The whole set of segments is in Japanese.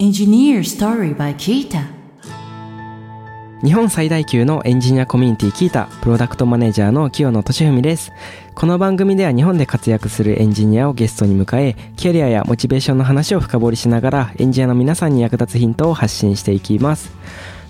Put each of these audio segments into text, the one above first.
Engineer Story by Kita 日本最大級のエンジニアコミュニティキータプロダクトマネージャーの清野俊文です。この番組では日本で活躍するエンジニアをゲストに迎えキャリアやモチベーションの話を深掘りしながらエンジニアの皆さんに役立つヒントを発信していきます。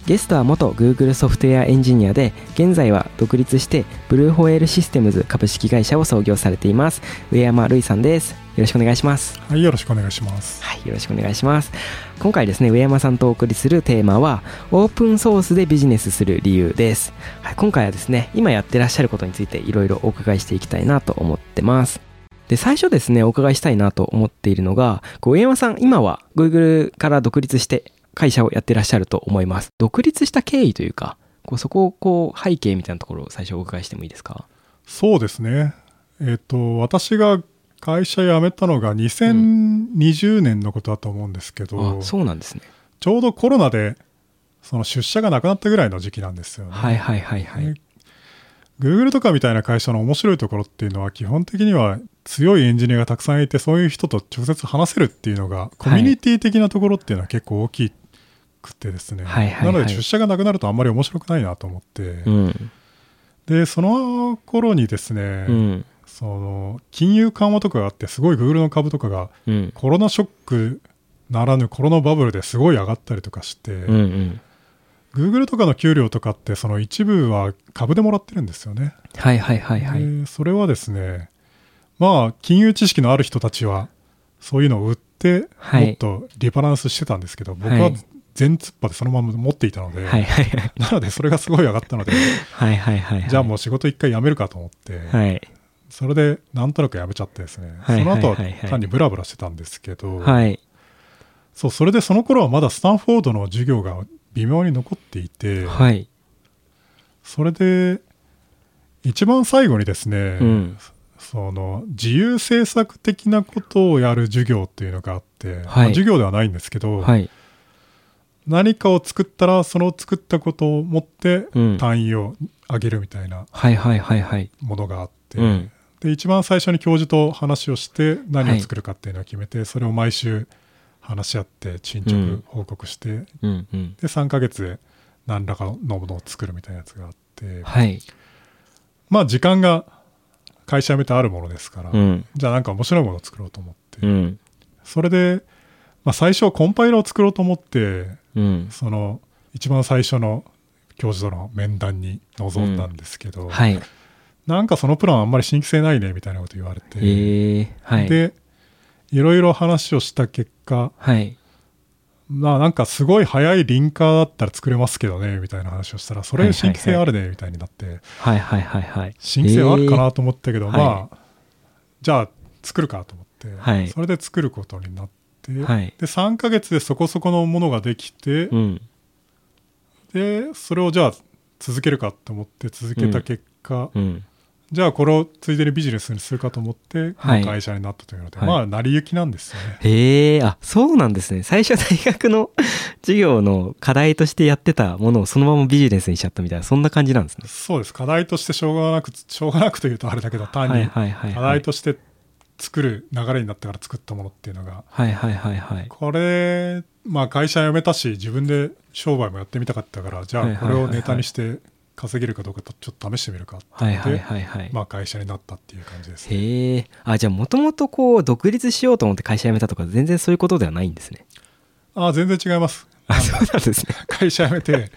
ゲストは元 Google ソフトウェアエンジニアで現在は独立してブルーホエールシステムズ株式会社を創業されています。上山瑠衣さんです。よろしくお願いしますはい、よろしくお願いします。はい、よろしくお願いします。今回ですね、上山さんとお送りするテーマは、オープンソースでビジネスする理由です。はい、今回はですね、今やってらっしゃることについていろいろお伺いしていきたいなと思ってます。で、最初ですね、お伺いしたいなと思っているのが、こう上山さん、今は Google から独立して会社をやってらっしゃると思います。独立した経緯というか、こうそこをこう背景みたいなところを最初お伺いしてもいいですか？そうですね。えっ、と、私が会社辞めたのが2020年のことだと思うんですけど、あ、そうなんですね。ちょうどコロナでその出社がなくなったぐらいの時期なんですよね。はいはいはいはい。で Google とかみたいな会社の面白いところっていうのは基本的には強いエンジニアがたくさんいてそういう人と直接話せるっていうのがコミュニティ的なところっていうのは結構大きくてですね、はいなので出社がなくなるとあんまり面白くないなと思って、うん。でその頃にですね、うん。その金融緩和とかがあってすごい Google の株とかがうん。コロナショックならぬコロナバブルですごい上がったりとかして、うんうん。Google とかの給料とかってその一部は株でもらってるんですよね。はいはいはいはい。でそれはですねまあ金融知識のある人たちはそういうのを売ってはいもっとリバランスしてたんですけど、僕ははい全突破でそのまま持っていたので、はいはいはい。なのでそれがすごい上がったので はいはいはい。じゃあもう仕事一回辞めるかと思って、はい。それでなんとなく辞めちゃってですね、はいその後ははいはいはい単にブラブラしてたんですけど、はい。そうそれでその頃はまだスタンフォードの授業が微妙に残っていて、はい。それで一番最後にですね、うん。その自由制作的なことをやる授業っていうのがあって、まあ授業ではないんですけど、はい。何かを作ったらその作ったことを持ってうん。単位を上げるみたいなはいはいはいはい。ものがあって、うん。で一番最初に教授と話をして何を作るかっていうのを決めて、それを毎週話し合って進うん捗報告して、うんうん。で3ヶ月で何らかのものを作るみたいなやつがあって、はい。まあ時間が会社辞めてあるものですから、うん。じゃあなんか面白いものを作ろうと思って、うん。それで、まあ、最初はコンパイラーを作ろうと思ってうん。その一番最初の教授との面談に臨んだんですけど、はい。なんかそのプランあんまり新規性ないねみたいなこと言われて、ええ。はい。でいろいろ話をした結果はい。まあなんかすごい速いリンカーだったら作れますけどねみたいな話をしたらそれ新規性あるねみたいになってはいはいはいはい。新規性あるかえなと思ったけど、はいまあじゃあ作るかと思って、はいそれで作ることになって、はいで3ヶ月でそこそこのものができて、ーうん。でそれをじゃあ続けるかと思って続けた結果、うん。じゃあこれをついでにビジネスにするかと思って、会社になったというので、はいまあ成り行きなんですよね。へえ、あ、そうなんですね。最初大学の授業の課題としてやってたものをそのままビジネスにしちゃったみたいな、そんな感じなんですね。そうです課題としてしょうがなくしょうがなくというとあれだけど単はいに課はい。題として作る流れになったから作ったものっていうのがはいはいはいはい。これまあ会社辞めたし自分で商売もやってみたかったからじゃあこれをネタにして稼げるかどうかとちょっと試してみるかってはいはいはいはい。まあ会社になったっていう感じですね。へえ。あ、じゃあもともとこう、独立しようと思って会社辞めたとか、全然そういうことではないんですね。ああ全然違います。あ、そうなんですね。会社辞めて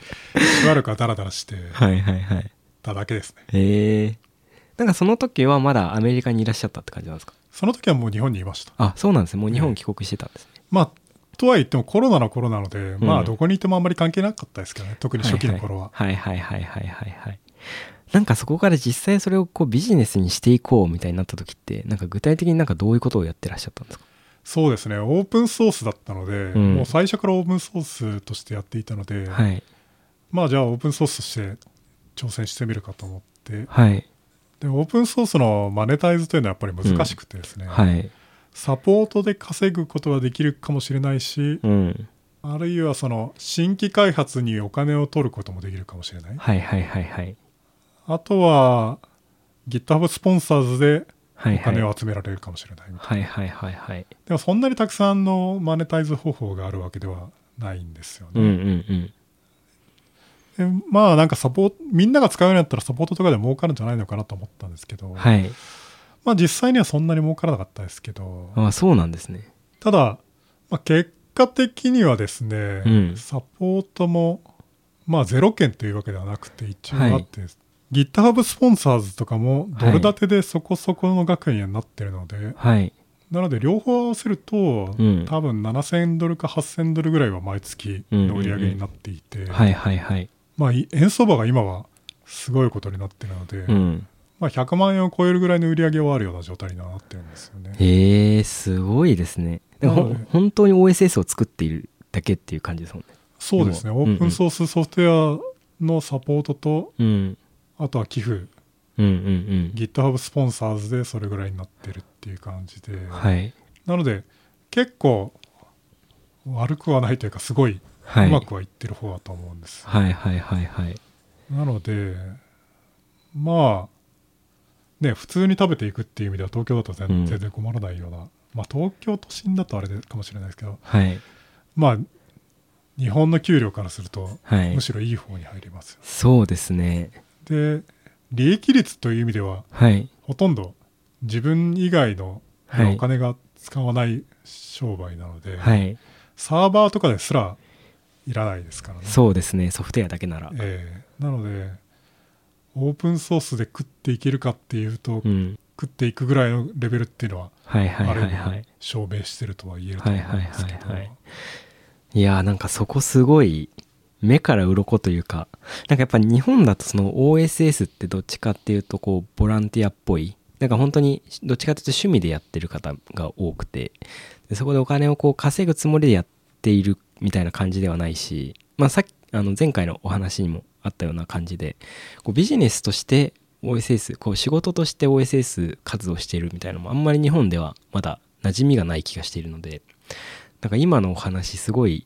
しばらくはダラダラしてはいはいはい。ただけですね。へえ。なんかその時はまだアメリカにいらっしゃったって感じなんですか？その時はもう日本にいました。あ、そうなんですね。もう日本帰国してたんですね。まあとは言ってもコロナの頃なので、まうんあどこにいてもあんまり関係なかったですけどね特に初期の頃は。はいはいはいはいはいはい。なんかそこから実際それをこうビジネスにしていこうみたいになった時って、なんか具体的になんかどういうことをやってらっしゃったんですか？そうですねオープンソースだったので、んもう最初からオープンソースとしてやっていたので、はい。まあじゃあオープンソースとして挑戦してみるかと思ってはい。でオープンソースのマネタイズというのはやっぱり難しくてですね、はい。サポートで稼ぐことはできるかもしれないし、うん。あるいはその新規開発にお金を取ることもできるかもしれない。はいはいはいはい。あとは GitHub スポンサーズでお金を集められるかもしれないみたいな、はいはいはいはいでもそんなにたくさんのマネタイズ方法があるわけではないんですよね、うんうんうんでまあなんかサポートみんなが使うようになったらサポートとかで儲かるんじゃないのかなと思ったんですけど、はいまあ実際にはそんなに儲からなかったですけど。あそうなんですね。ただ、まあ、結果的にはですね、うん。サポートもまあゼロ件というわけではなくて一応あって、GitHub スポンサーズとかもドル建てでそこそこの額にはなってるので、はい。なので両方合わせると、うん。多分7000ドルか8000ドルぐらいは毎月の売り上げになっていて、はいはいはい。まあい円相場が今はすごいことになってるので、うんまあ、100万円を超えるぐらいの売り上げはあるような状態にはなってるんですよね。へえすごいですね。でも本当に OSS を作っているだけっていう感じですもんね。そうですね、オープンソースソフトウェアのサポートと、うん。あとは寄付、うんうんうん。GitHub スポンサーズでそれぐらいになってるっていう感じで、はい。なので結構悪くはないというかすごいはい。うまくはいってる方だと思うんです、はいはいはいはい。なのでまあね普通に食べていくっていう意味では東京だと全,、然困らないような。まあ東京都心だとあれでかもしれないですけどはい。まあ日本の給料からすると、はい。むしろいい方に入りますよ。そうですね。で利益率という意味でははい。ほとんど自分以外のはい。お金が使わない商売なので、はい。サーバーとかですらいらないですからね。そうですね。ソフトウェアだけなら。ええ。なのでオープンソースで食っていけるかっていうと、うん。食っていくぐらいのレベルっていうのは、はいはいはいはい。証明してるとは言えると思うんですけど、はいはいはいはい。いやーなんかそこすごい目から鱗というかなんかやっぱ日本だとその OSS ってどっちかっていうとこうボランティアっぽい。なんか本当にどっちかというと趣味でやってる方が多くて。でそこでお金をこう稼ぐつもりでやっているみたいな感じではないしまあさっきあの前回のお話にもあったような感じでこうビジネスとして OSS こう仕事として OSS 活動しているみたいなのもあんまり日本ではまだ馴染みがない気がしているのでなんか今のお話すごい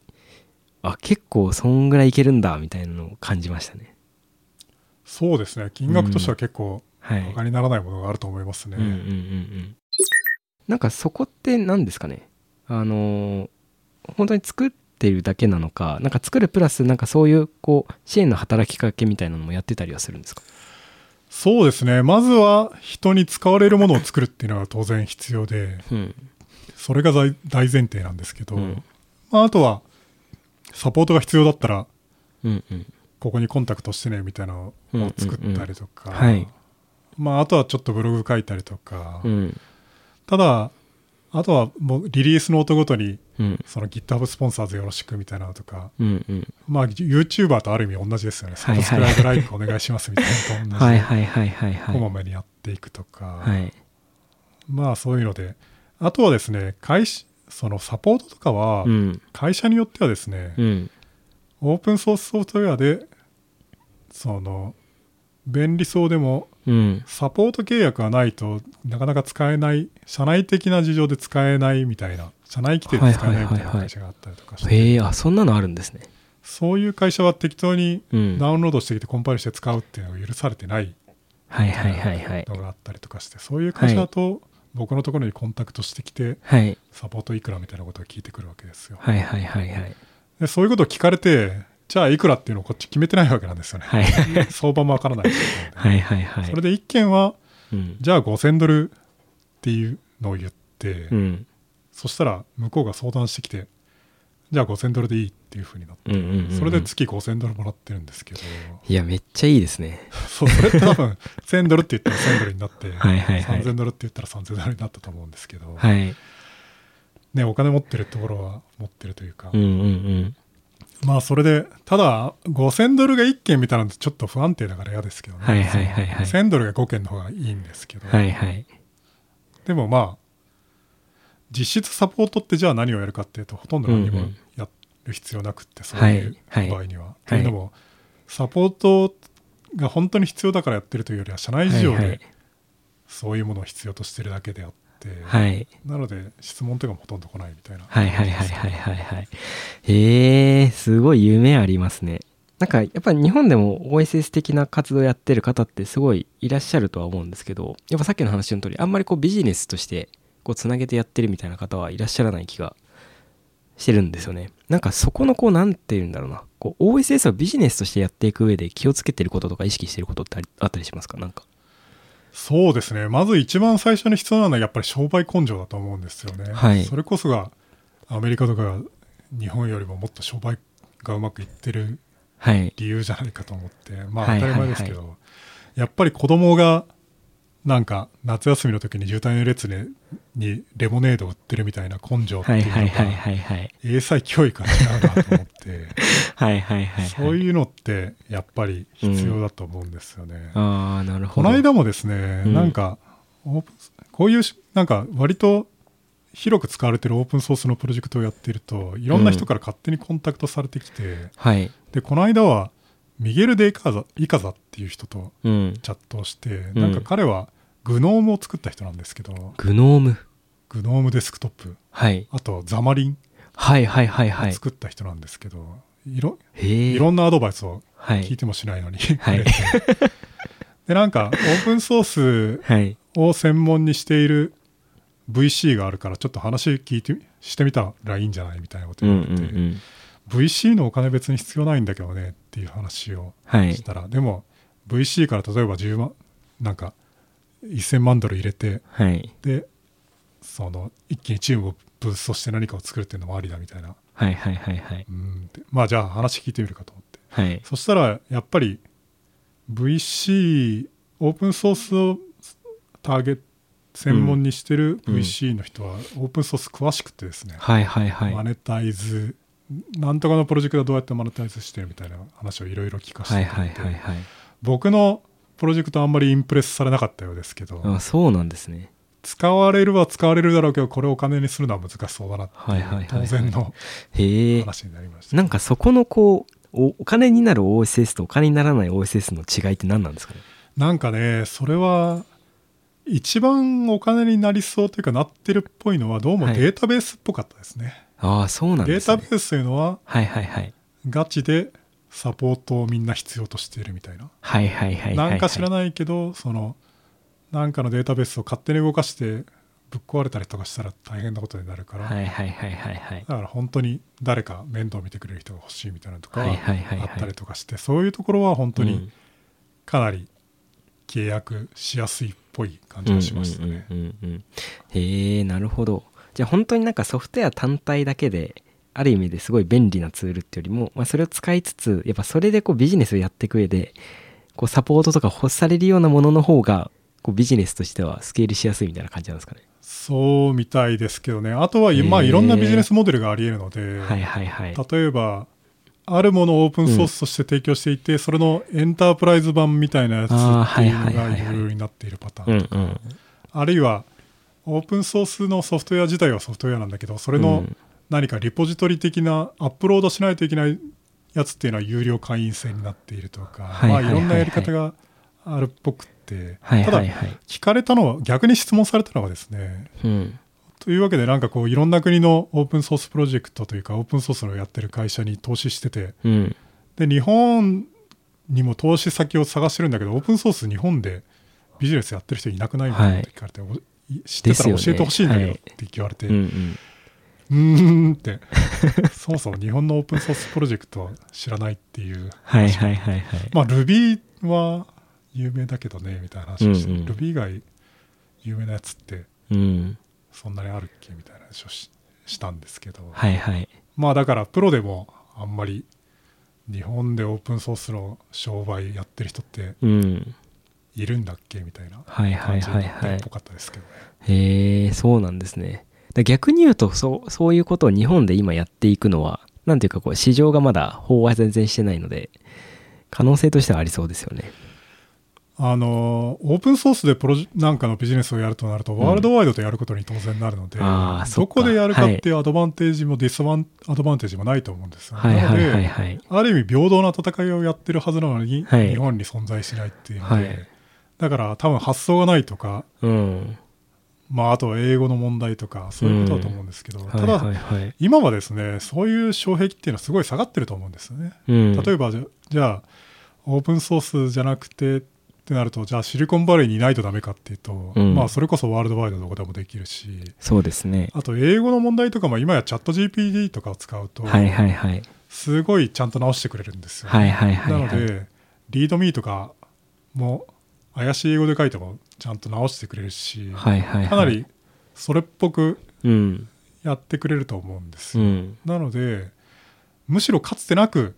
あ結構そんぐらいいけるんだみたいなのを感じましたね。そうですね。金額としては結構はい。バカにならないものがあると思いますね。うんうんうんうんなんかそこって何ですかね？あのー本当に作ってるだけなのかなんか作るプラスなんかそういうこう支援の働きかけみたいなのもやってたりはするんですか？そうですね。まずは人に使われるものを作るっていうのは 当然必要でうん。それが大大前提なんですけど、うん。まあ、あとはサポートが必要だったらうんうん。ここにコンタクトしてねみたいなのを作ったりとか、はい。まあ、あとはちょっとブログ書いたりとか、うん。ただあとはもうリリースの音ごとにうん。その GitHub スポンサーズよろしくみたいなのとか、うんうん。まあ YouTuber とある意味同じですよね。サブスクライブライクお願いしますみたいなのと同じ。で、はいはいはいはいはこまいめにやっていくとか、はい。まあそういうので、あとはですね、会社そのサポートとかはうん。会社によってはですね、うん。オープンソースソフトウェアでその便利そうでもうん。サポート契約がないとなかなか使えない社内的な事情で使えないみたいな社内規定で使えないみたいな会社があったりとかして、へえあそんなのあるんですね。そういう会社は適当にうん。ダウンロードしてきてコンパイルして使うっていうのが許されてないはいはいはいはい。のがあったりとかしてそういう会社だと僕のところにコンタクトしてきてはい。サポートいくらみたいなことを聞いてくるわけですよ。はいはいはいはい。でそういうことを聞かれてじゃあいくらっていうのをこっち決めてないわけなんですよね、はい。相場もわからないはいはいはい。それで1件はうん。じゃあ5000ドルっていうのを言って、うん。そしたら向こうが相談してきてじゃあ5000ドルでいいっていうふうになって、うんうんうんうん。それで月5000ドルもらってるんですけど。いやめっちゃいいですね。そうそれって多分1000ドルって言ったら1000ドルになって、はいはいはい。3000ドルって言ったら3000ドルになったと思うんですけど、はい。ね、お金持ってるところは持ってるというか、うんうんうんまあそれでただ5000ドルが1件みたいなのってちょっと不安定だから嫌ですけどね、はいはいはいはい。1000ドルが5件の方がいいんですけど、はいはい。でもまあ実質サポートってじゃあ何をやるかっていうとほとんど何もうんうんやる必要なくって、そういうはい場合には。というのもサポートが本当に必要だからやってるというよりは社内事情はいはい。でそういうものを必要としてるだけであって、はい。なので質問とかもほとんど来ないみたいな。はいはいはいはいはいはい。へえすごい夢ありますね。なんかやっぱり日本でも OSS 的な活動やってる方ってすごいいらっしゃるとは思うんですけどやっぱさっきの話の通りあんまりこうビジネスとしてこうつなげてやってるみたいな方はいらっしゃらない気がしてるんですよね。なんかそこのこうなんて言うんだろうな。こう OSS をビジネスとしてやっていく上で気をつけてることとか意識してることってあったりしますか？なんかそうですね。まず一番最初に必要なのはやっぱり商売根性だと思うんですよね、はい。それこそがアメリカとかが日本よりももっと商売がうまくいってるはい。理由じゃないかと思ってまあはい当たり前ですけど、やっぱり子供がなんか夏休みの時に渋滞の列ににレモネードを売ってるみたいな根性ってはいいうのはいはいがはいはい。英才教育が違うなと思って。はいはいはいそういうのってやっぱり必要だと思うんですよね。ああなるほど。この間もですね、うん。なんかこういうしなんか割と広く使われてるオープンソースのプロジェクトをやってるといろんな人から勝手にコンタクトされてきて、はい。でこの間はミゲル・デイカザイカザっていう人とうん。チャットをして、うん。なんか彼はグノームを作った人なんですけどグノームグノームデスクトップ。はい。あとザマリン。はいはいはいはい。作った人なんですけど、いろいろんなアドバイスをはい。聞いてもしないのに、はい。でなんかオープンソースはい。を専門にしている VC があるからちょっと話聞いてしてみたらいいんじゃないみたいなことうん言われて、うんうん VC のお金別に必要ないんだけどねっていう話をはい。したら、でも VC から例えば10万なんか1000万ドル入れてはい。でその一気にチームをブーストして何かを作るっていうのもありだみたいな。はいはいはいはい。うん。まあじゃあ話聞いてみるかと思って。はい。そしたらやっぱり VC オープンソースをターゲット専門にしてるうん。VC の人はオープンソース詳しくてですね、はいはいはい。マネタイズなんとかのプロジェクトはどうやってマネタイズしてるみたいな話をいろいろ聞かせてはいはいはいはい。僕のプロジェクトあんまりインプレスされなかったようですけど、あそうなんですね使われるは使われるだろうけどこれをお金にするのは難しそうだなはいはいはいはい。当然の話になりました、なんかそこのこうおお金になる OSS とお金にならない OSS の違いって何なんですかね？なんかねそれは一番お金になりそうというかなってるっぽいのはどうもはい。データベースっぽかったですね、ああそうなんデですね。ータベースというのははいはいはい。ガチでサポートをみんな必要としているみたいな。はいはいはいはいなんか知らいないけどそのなんかのデータベースを勝手に動かしてぶっ壊れたりとかしたら大変なことになるから、はいはいはいはいはい。だから本当に誰か面倒見てくれる人が欲しいみたいなのとかあったりとかしてそういうところは本当にうん。かなり契約しやすいっぽい感じがしましたね。へえなるほど。じゃあ本当になんかソフトウェア単体だけである意味ですごい便利なツールっていうよりも、まあ、それを使いつつやっぱそれでこうビジネスをやっていく上でこうサポートとか欲されるようなものの方がこうビジネスとしてはスケールしやすいみたいな感じなんですかね？そうみたいですけどね。あとは、まあ、いろんなビジネスモデルがありえるので、はいはいはい。例えばあるものをオープンソースとして提供していて、それのエンタープライズ版みたいなやつっていうのがはいろいろになっているパターン、うんうんあるいはオープンソースのソフトウェア自体はソフトウェアなんだけどそれのうん。何かリポジトリ的なアップロードしないといけないやつっていうのは有料会員制になっているとか、まあ、いろんなやり方があるっぽくって、はいただはい。はい聞かれたのは逆に質問されたのはですねうん。というわけでなんかこういろんな国のオープンソースプロジェクトというかオープンソースをやってる会社に投資しててうん。で日本にも投資先を探してるんだけどオープンソース日本でビジネスやってる人いなくないみたい。なこと聞かれて、おい知ってたら教えてほしいんだけどって言われて、うんうん。うーんって。そもそも日本のオープンソースプロジェクトは知らないっていうはいはいはいはい。まあ Ruby は有名だけどねみたいな話をして、うんうん。Ruby 以外有名なやつってうん。そんなにあるっけ？みたいな話をししたんですけど、はいはい。まあだからプロでもあんまり日本でオープンソースの商売やってる人ってうん。いるんだっけ？みたいなはいはい感じはい。はいっぽかったですけどね。へえそうなんですね。だ逆に言うとそうそういうことを日本で今やっていくのはなんていうかこう市場がまだ飽和全然してないので可能性としてはありそうですよねあのオープンソースでプロジなんかのビジネスをやるとなると、ん。ワールドワイドでやることに当然なるのであーそっか。どこでやるかっていうアドバンテージもディスアドバンテージもないと思うんですよ、はいはいはいなのではいある意味平等な戦いをやってるはずなのに、はい。日本に存在しないっていうので、はい。だから多分発想がないとかうん。まあ、あとは英語の問題とかそういうことだと思うんですけど、ただ、はいはいはい。今はですねそういう障壁っていうのはすごい下がってると思うんですよね。うん、例えばじゃじゃあオープンソースじゃなくてってなるとじゃあシリコンバレーにいないとダメかっていうと、うん。まあそれこそワールドワイドどこでもできるし。そうですね。あと英語の問題とかも今やチャット GPT とかを使うと、はいはいはい。すごいちゃんと直してくれるんですよ、はいはいはいはい。なのでリードミーとかも怪しい英語で書いてもちゃんと直してくれるし、はいはいはい。かなりそれっぽくうん。やってくれると思うんですよ、うん。なのでむしろかつてなく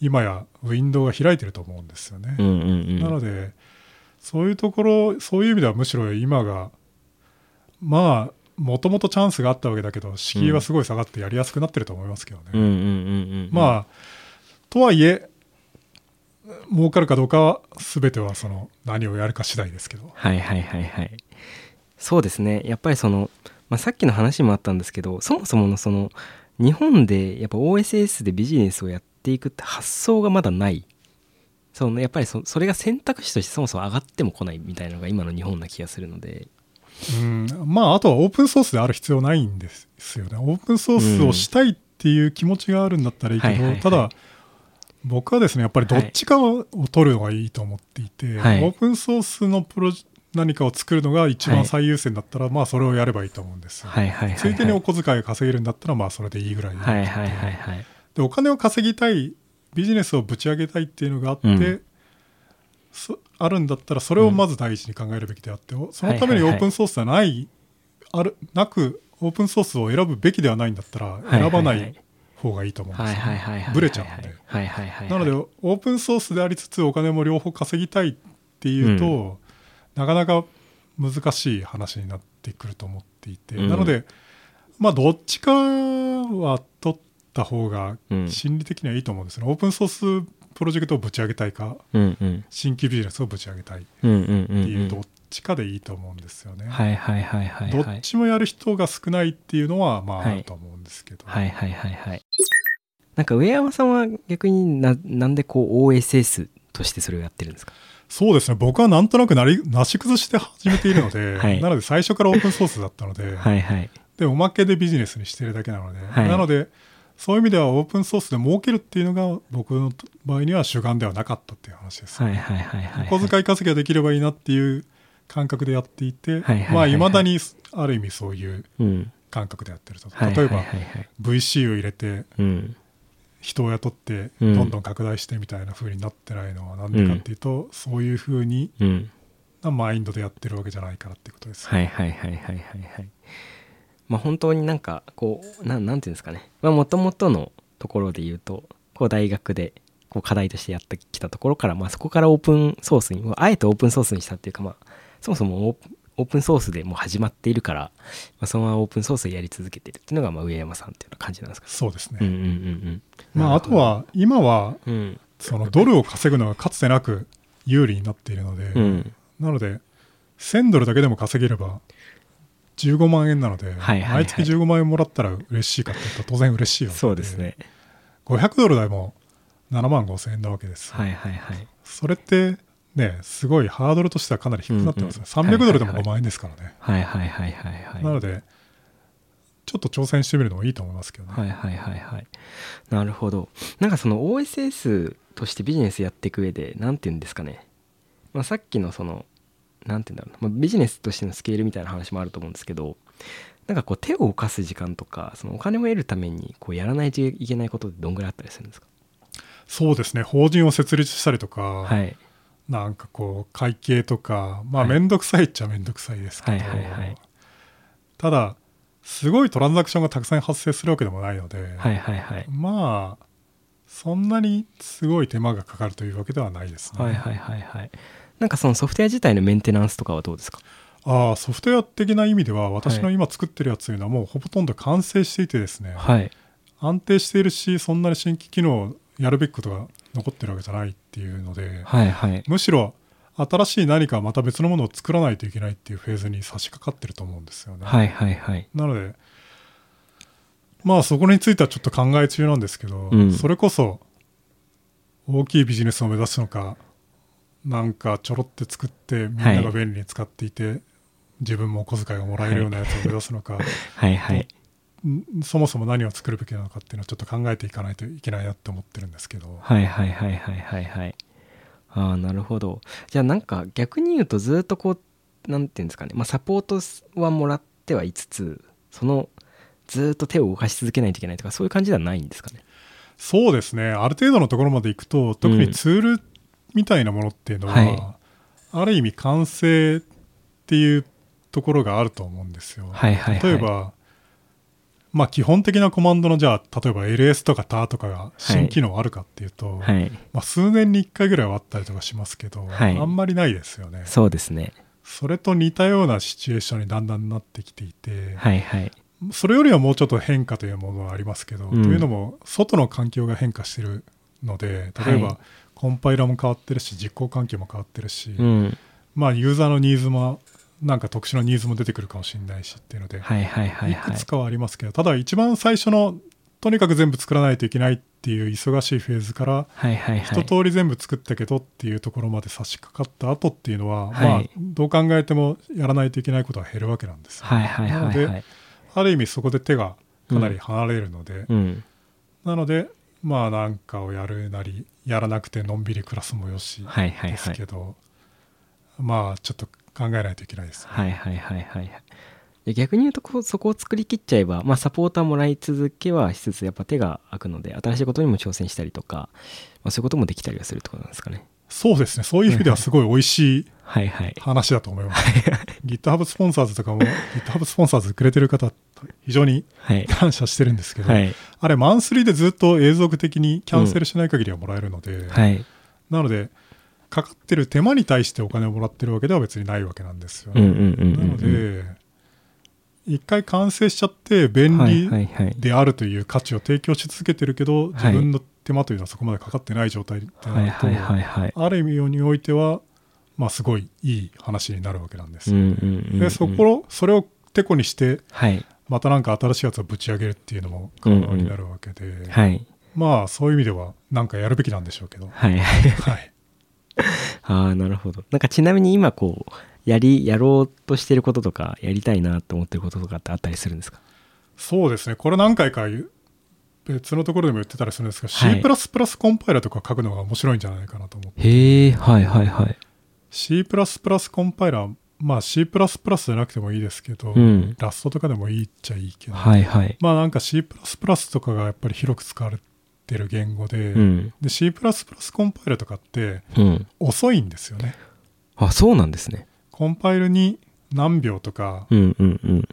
今やウィンドウが開いてると思うんですよね、うんうんうん。なのでそういうところそういう意味ではむしろ今がまあもともとチャンスがあったわけだけど敷居はすごい下がってやりやすくなってると思いますけどね、まあとはいえ儲かるかどうかは全てはその何をやるか次第ですけど。はいはいはいはい。そうですね。やっぱりその、まあ、さっきの話もあったんですけどそもそものその日本でやっぱ OSS でビジネスをやっていくって発想がまだない。そのやっぱりそそれが選択肢としてそもそも上がっても来ないみたいなのが今の日本な気がするので。うん。まああとはオープンソースである必要ないんですよね。オープンソースをしたいっていう気持ちがあるんだったらいいけど、はいはいはいただ僕はですねやっぱりどっちかを取るのがいいと思っていて、はい。オープンソースのプロジ何かを作るのが一番最優先だったら、まあそれをやればいいと思うんですよ、はいはいはいはい。ついでにお小遣いを稼げるんだったらまあそれでいいぐらいではいはいはいはいでお金を稼ぎたいビジネスをぶち上げたいっていうのがあって、うん。そあるんだったらそれをまず第一に考えるべきであって、そのためにはいはいはい。オープンソースじゃない、あるなくオープンソースを選ぶべきではないんだったらはいはい選ばない方がいいと思うんですはいよはいはいはい。ブレちゃうんで。はいはいはいなのでオープンソースでありつつお金も両方稼ぎたいっていうと、なかなか難しい話になってくると思っていて、うん。なのでまあどっちかは取った方がうん。心理的にはいいと思うんですね、オープンソースプロジェクトをぶち上げたいかうんうん。新規ビジネスをぶち上げたいっうんうんうんていうどっちかでいいと思うんですよね、はいはいはいはいどっはいちもやる人が少ないっていうのはまあはい。あると思うんですけど、はいはいはいはい。なんか上山さんは逆にななんでこう OSS としてそれをやってるんですか？そうですね。僕はなんとなくなりなし崩しで始めているので、はい。なので最初からオープンソースだったので、はいはい。でおまけでビジネスにしてるだけなので、はい。なのでそういう意味ではオープンソースで儲けるっていうのが僕の場合には主眼ではなかったっていう話です、はいはいはいはいお小遣い稼ぎができればいいなっていう感覚でやっていて、はいはいはいはい。まあいまだにある意味そういううん。感覚でやってると、はい例えばはいはいはい VC を入れてうん。人を雇ってうん。どんどん拡大してみたいな風になってないのはなんでかっていうと、そういう風にうん。なマインドでやってるわけじゃないからっていうことです、はいはいはいはいはいはいまあ本当になんかこうなんなんていうんですかね。まあもともとのところで言うとこう大学でこう課題としてやってきたところから、まあ、そこからオープンソースにあえてオープンソースにしたっていうかまあそもそもオープンソースでもう始まっているから、まあ、そのままオープンソースをやり続けてるっていうのがまあ上山さんっていうような感じなんですかそうですね、うんうんうんうん。まああとは今はうん。そのドルを稼ぐのがかつてなく有利になっているので、うんなので1000ドルだけでも稼げれば15万円なので、はいはいはい。毎月15万円もらったら嬉しいかっていうと当然嬉しいわけで。そうですね。500ドルでも7万5千円なわけです、はいはいはい。それってねすごいハードルとしてはかなり低くなってますね、うんうん。300ドルでもはいはいはい。5万円ですからね、はいはいはいはいはい。なのでちょっと挑戦してみるのもいいと思いますけどね、はいはいはいはい。なるほど。なんかその OSS としてビジネスやっていく上で何て言うんですかね、まあ、さっきのその何て言うんだろうな、まあ、ビジネスとしてのスケールみたいな話もあると思うんですけどなんかこう手を動かす時間とかそのお金を得るためにこうやらないといけないことってどんぐらいあったりするんですか？そうですね。法人を設立したりとか、はい。なんかこう会計とかまあはい。面倒くさいっちゃ面倒くさいですけど、ただすごいトランザクションがたくさん発生するわけでもないので、はいはいはい。まあそんなにすごい手間がかかるというわけではないですね。はいはいはいはいなんかそのソフトウェア自体のメンテナンスとかはどうですか？ああソフトウェア的な意味では私の今作ってるやつというのはもうほとんど完成していてですね、はい。安定しているしそんなに新規機能やるべきことが残ってるわけじゃないっていうので、はいはい。むしろ新しい何かまた別のものを作らないといけないっていうフェーズに差し掛かってると思うんですよね。はいはいはい。なのでまあそこについてはちょっと考え中なんですけど、うん。それこそ大きいビジネスを目指すのかなんかちょろって作ってみんなが便利に使っていて、自分もお小遣いがもらえるようなやつを目指すのか、はいはい。んそもそも何を作るべきなのかっていうのをちょっと考えていかないといけないなって思ってるんですけど、はいはいはいはいはいはい。ああ、なるほど。じゃあなんか逆に言うとずっとこう、なんていうんですかね、まあサポートはもらってはいつつ、その、ずっと手を動かし続けないといけないとか、そういう感じではないんですかね。そうですねある程度のところまでいくと特にツールみたいなものっていうのは、はいある意味完成っていうところがあると思うんですよ。はいはいはい。例えば、まあ基本的なコマンドのじゃあ例えば ls とか tar とかが新機能あるかっていうと、はい。まあ、数年に1回ぐらいはあったりとかしますけど、はいあんまりないですよね。そうですね。それと似たようなシチュエーションにだんだんなってきていて、はいはい。それよりはもうちょっと変化というものはありますけど、うんというのも外の環境が変化してるので例えば、はいコンパイラーも変わってるし実行環境も変わってるし、うん。まあユーザーのニーズもなんか特殊なニーズも出てくるかもしれないしっていうので、はいはいはいいはい。くつかはありますけどただ一番最初のとにかく全部作らないといけないっていう忙しいフェーズからはいはいはい。一通り全部作ったけどっていうところまで差し掛かった後っていうのは、はいまあどう考えてもやらないといけないことは減るわけなんですよ、はいはいはいなのではい。ある意味そこで手がかなり離れるので、うん。なのでまあなんかをやるなりやらなくてのんびり暮らすもよしはいはいですはい。けど、まあちょっと考えないといけないですね、はいはいはいはいはい。で逆に言うとこうそこを作りきっちゃえば、まあ、サポーターもらい続けはしつつやっぱ手が空くので新しいことにも挑戦したりとか、まあ、そういうこともできたりはするってことなんですかね。そうですねそういう意味ではすごい美味しいはいはい。話だと思います。GitHub スポンサーズとかも GitHub スポンサーズくれてる方非常にはい。感謝してるんですけど、はい。あれマンスリーでずっと永続的にキャンセルしない限りはもらえるので、はい。なのでかかってる手間に対してお金をもらってるわけでは別にないわけなんですよね。うんうんうんうんうんなので一回完成しちゃって便はい利。であるという価値を提供し続けてるけど、はい自分の手間というのはそこまでかかってない状態ってはないると、はいはいはい。ある意味においては、まあ、すごいいい話になるわけなんですよ。うんうんうんうん。でそこをそれをてこにしてはい。またなんか新しいやつをぶち上げるっていうのも可能になるわけで、はい。まあそういう意味ではなんかやるべきなんでしょうけど、はい。はい、ああ、なるほど。なんかちなみに今こう、やり、やろうとしてることとか、やりたいなと思ってることとかってあったりするんですか？そうですねこれ何回か言う別のところでも言ってたりするんですが、はい C++ コンパイラーとか書くのが面白いんじゃないかなと思ってへえ、はいはいはい。C++ コンパイラーまあ C++ じゃなくてもいいですけど、うんラストとかでもいいっちゃいいけど、はいはい。まあなんか C++ とかがやっぱり広く使われてる言語で,、うん。で C++ コンパイラーとかってうん。遅いんですよねあ、そうなんですね。コンパイルに何秒とか、うんうんうん。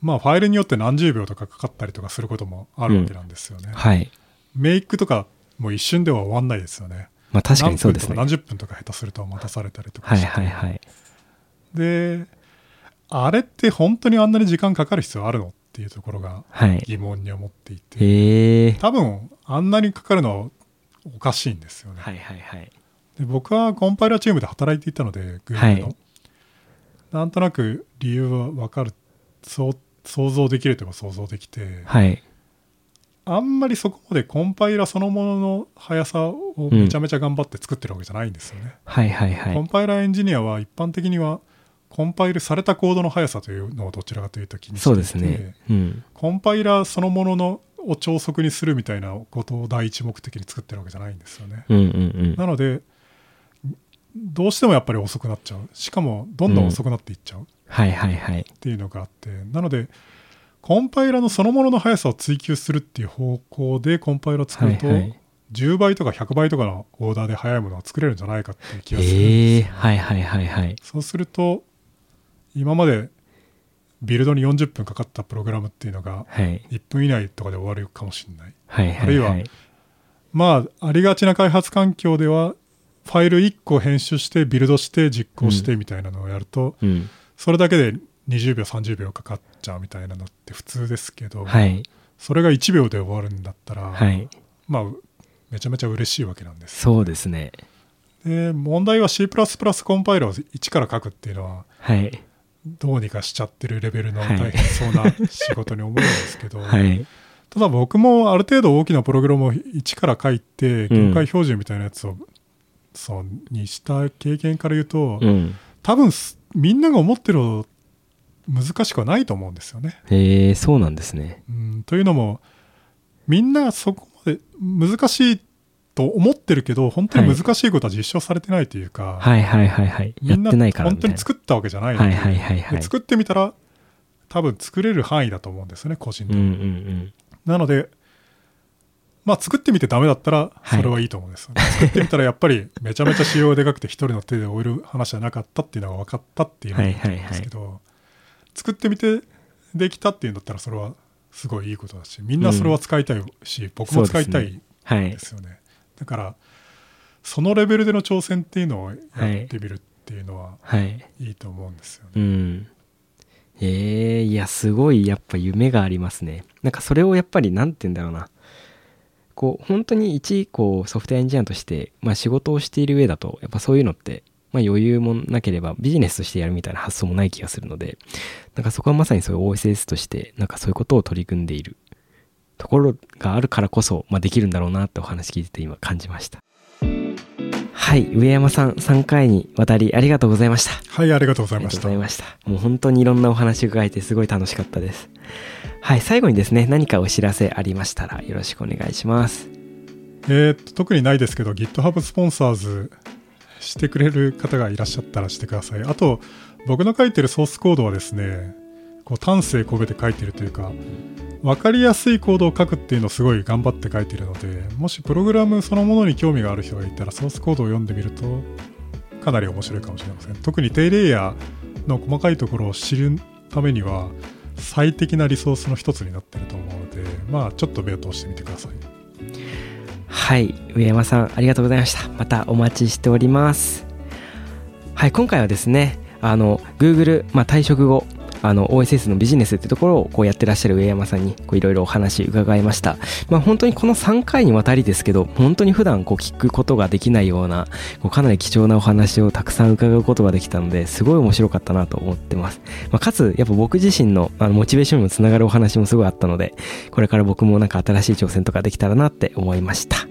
まあファイルによって何十秒とかかかったりとかすることもあるわけなんですよね、はい。メイクとかもう一瞬では終わんないですよねまあ確かにそうですね。何十分とか下手すると待たされたりとかはいして、はいはい。であれって本当にあんなに時間かかる必要あるのっていうところがはい。疑問に思っていてへえ。多分あんなにかかるのはおかしいんですよね、はいはいはい。で僕はコンパイラーチームで働いていたので Google の、はいなんとなく理由は分かるそう想像できるといえば想像できて、はい。あんまりそこまでコンパイラそのものの速さをめちゃめちゃ頑張って作ってるわけじゃないんですよね、はいはいはい。コンパイラーエンジニアは一般的にはコンパイルされたコードの速さというのをどちらかというと気にしてそいうてですね。うん。コンパイラーそのもののを超速にするみたいなことを第一目的に作ってるわけじゃないんですよね。うんうんうん。なのでどうしてもやっぱり遅くなっちゃうしかもどんどん遅くなっていっちゃうっはいはいはい。ていうのがあって、なのでコンパイラのそのものの速さを追求するっていう方向でコンパイラを作ると、はいはい10倍とか100倍とかのオーダーで速いものが作れるんじゃないかっていう気がするんですよええはいはいはいはい。そうすると今までビルドに40分かかったプログラムっていうのがはい。1分以内とかで終わるかもしれないはいはい。あるいはまあありがちな開発環境ではファイル1個編集してビルドして実行してみたいなのをやると、うん。それだけで20秒30秒かかっちゃうみたいなのって普通ですけど、はい。それが1秒で終わるんだったら、はい。まあめちゃめちゃ嬉しいわけなんですそうですね。で問題は C++ コンパイラーを一から書くっていうのははい。どうにかしちゃってるレベルのはい大変そうな仕事に思うんですけど、はい。ただ僕もある程度大きなプログラムを一から書いてうん業界標準みたいなやつを、そうにした経験から言うと、うん。多分すみんなが思ってるほど難しくはないと思うんですよね。へえそうなんですね。うん、というのもみんなそこまで難しいと思ってるけど本当に難しいことは実証されてないというか、はい。はいはいはいやみんなってないから本当に作ったわけじゃないので,、はいはいはいはいで作ってみたら多分作れる範囲だと思うんですよね個人で、うんうんうん。なのでまあ作ってみてダメだったらはい。それはいいと思うんですよね、作ってみたらやっぱりめちゃめちゃ仕様がでかくて一人の手で終える話じゃなかったっていうのが分かったっていうのがいいと思うんですけど、作ってみてできたっていうんだったらそれはすごいいいことだしみんなそれは使いたいし、僕も使いたいはい。ですよね。だからそのレベルでの挑戦っていうのをやってみるっていうのははい。いいと思うんですよね、うん。えー、いやすごいやっぱ夢がありますね。なんかそれをやっぱりなんて言うんだろうなこう本当に一こうソフトウェアエンジニアとして、まあ、仕事をしている上だとやっぱそういうのって、まあ、余裕もなければビジネスとしてやるみたいな発想もない気がするのでなんかそこはまさにそういう OSS としてなんかそういうことを取り組んでいるところがあるからこそ、まあ、できるんだろうなってお話聞いてて今感じました。はい上山さん3回にわたりありがとうございましたはいありがとうござありがとうごいましたざいました。もう本当にいろんなお話伺えてすごい楽しかったです。はい、最後にですね、何かお知らせありましたらよろしくお願いします。えーっと特にないですけど GitHub スポンサーズしてくれる方がいらっしゃったらしてくださいあと僕の書いてるソースコードはですねこう丹精込めて書いてるというか分かりやすいコードを書くっていうのをすごい頑張って書いてるのでもしプログラムそのものに興味がある人がいたらソースコードを読んでみるとかなり面白いかもしれません特に低レイヤーの細かいところを知るためには最適なリソースの一つになってると思うのでまあちょっと目を通してみてくださいはい、上山さんありがとうございました。またお待ちしております。はい、今回はですね、あの Google、まあ、退職後あの OSS のビジネスってところをこうやってらっしゃる上山さんにいろいろお話伺いました。まあ本当にこの3回にわたりですけど、本当に普段こう聞くことができないようなこうかなり貴重なお話をたくさん伺うことができたのですごい面白かったなと思ってます。まあ、かつやっぱ僕自身のあのモチベーションにもつながるお話もすごいあったので、これから僕もなんか新しい挑戦とかできたらなって思いました。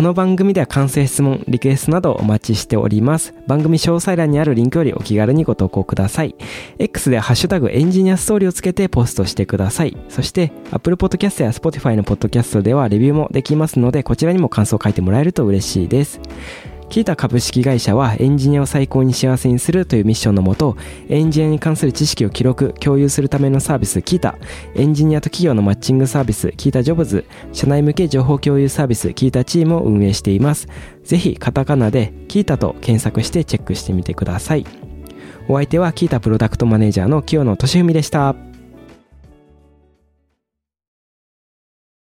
この番組では完成質問、リクエストなどお待ちしております。番組詳細欄にあるリンクよりお気軽にご投稿ください。X でハッシュタグエンジニアストーリーをつけてポストしてください。そして Apple Podcast や Spotify の Podcast ではレビューもできますので、こちらにも感想を書いてもらえると嬉しいです。キータ株式会社はエンジニアを最高に幸せにするというミッションのもと、エンジニアに関する知識を記録、共有するためのサービスキータ、エンジニアと企業のマッチングサービスキータジョブズ、社内向け情報共有サービスキータチームを運営しています。ぜひカタカナでキータと検索してチェックしてみてください。お相手はキータプロダクトマネージャーの清野俊文でした。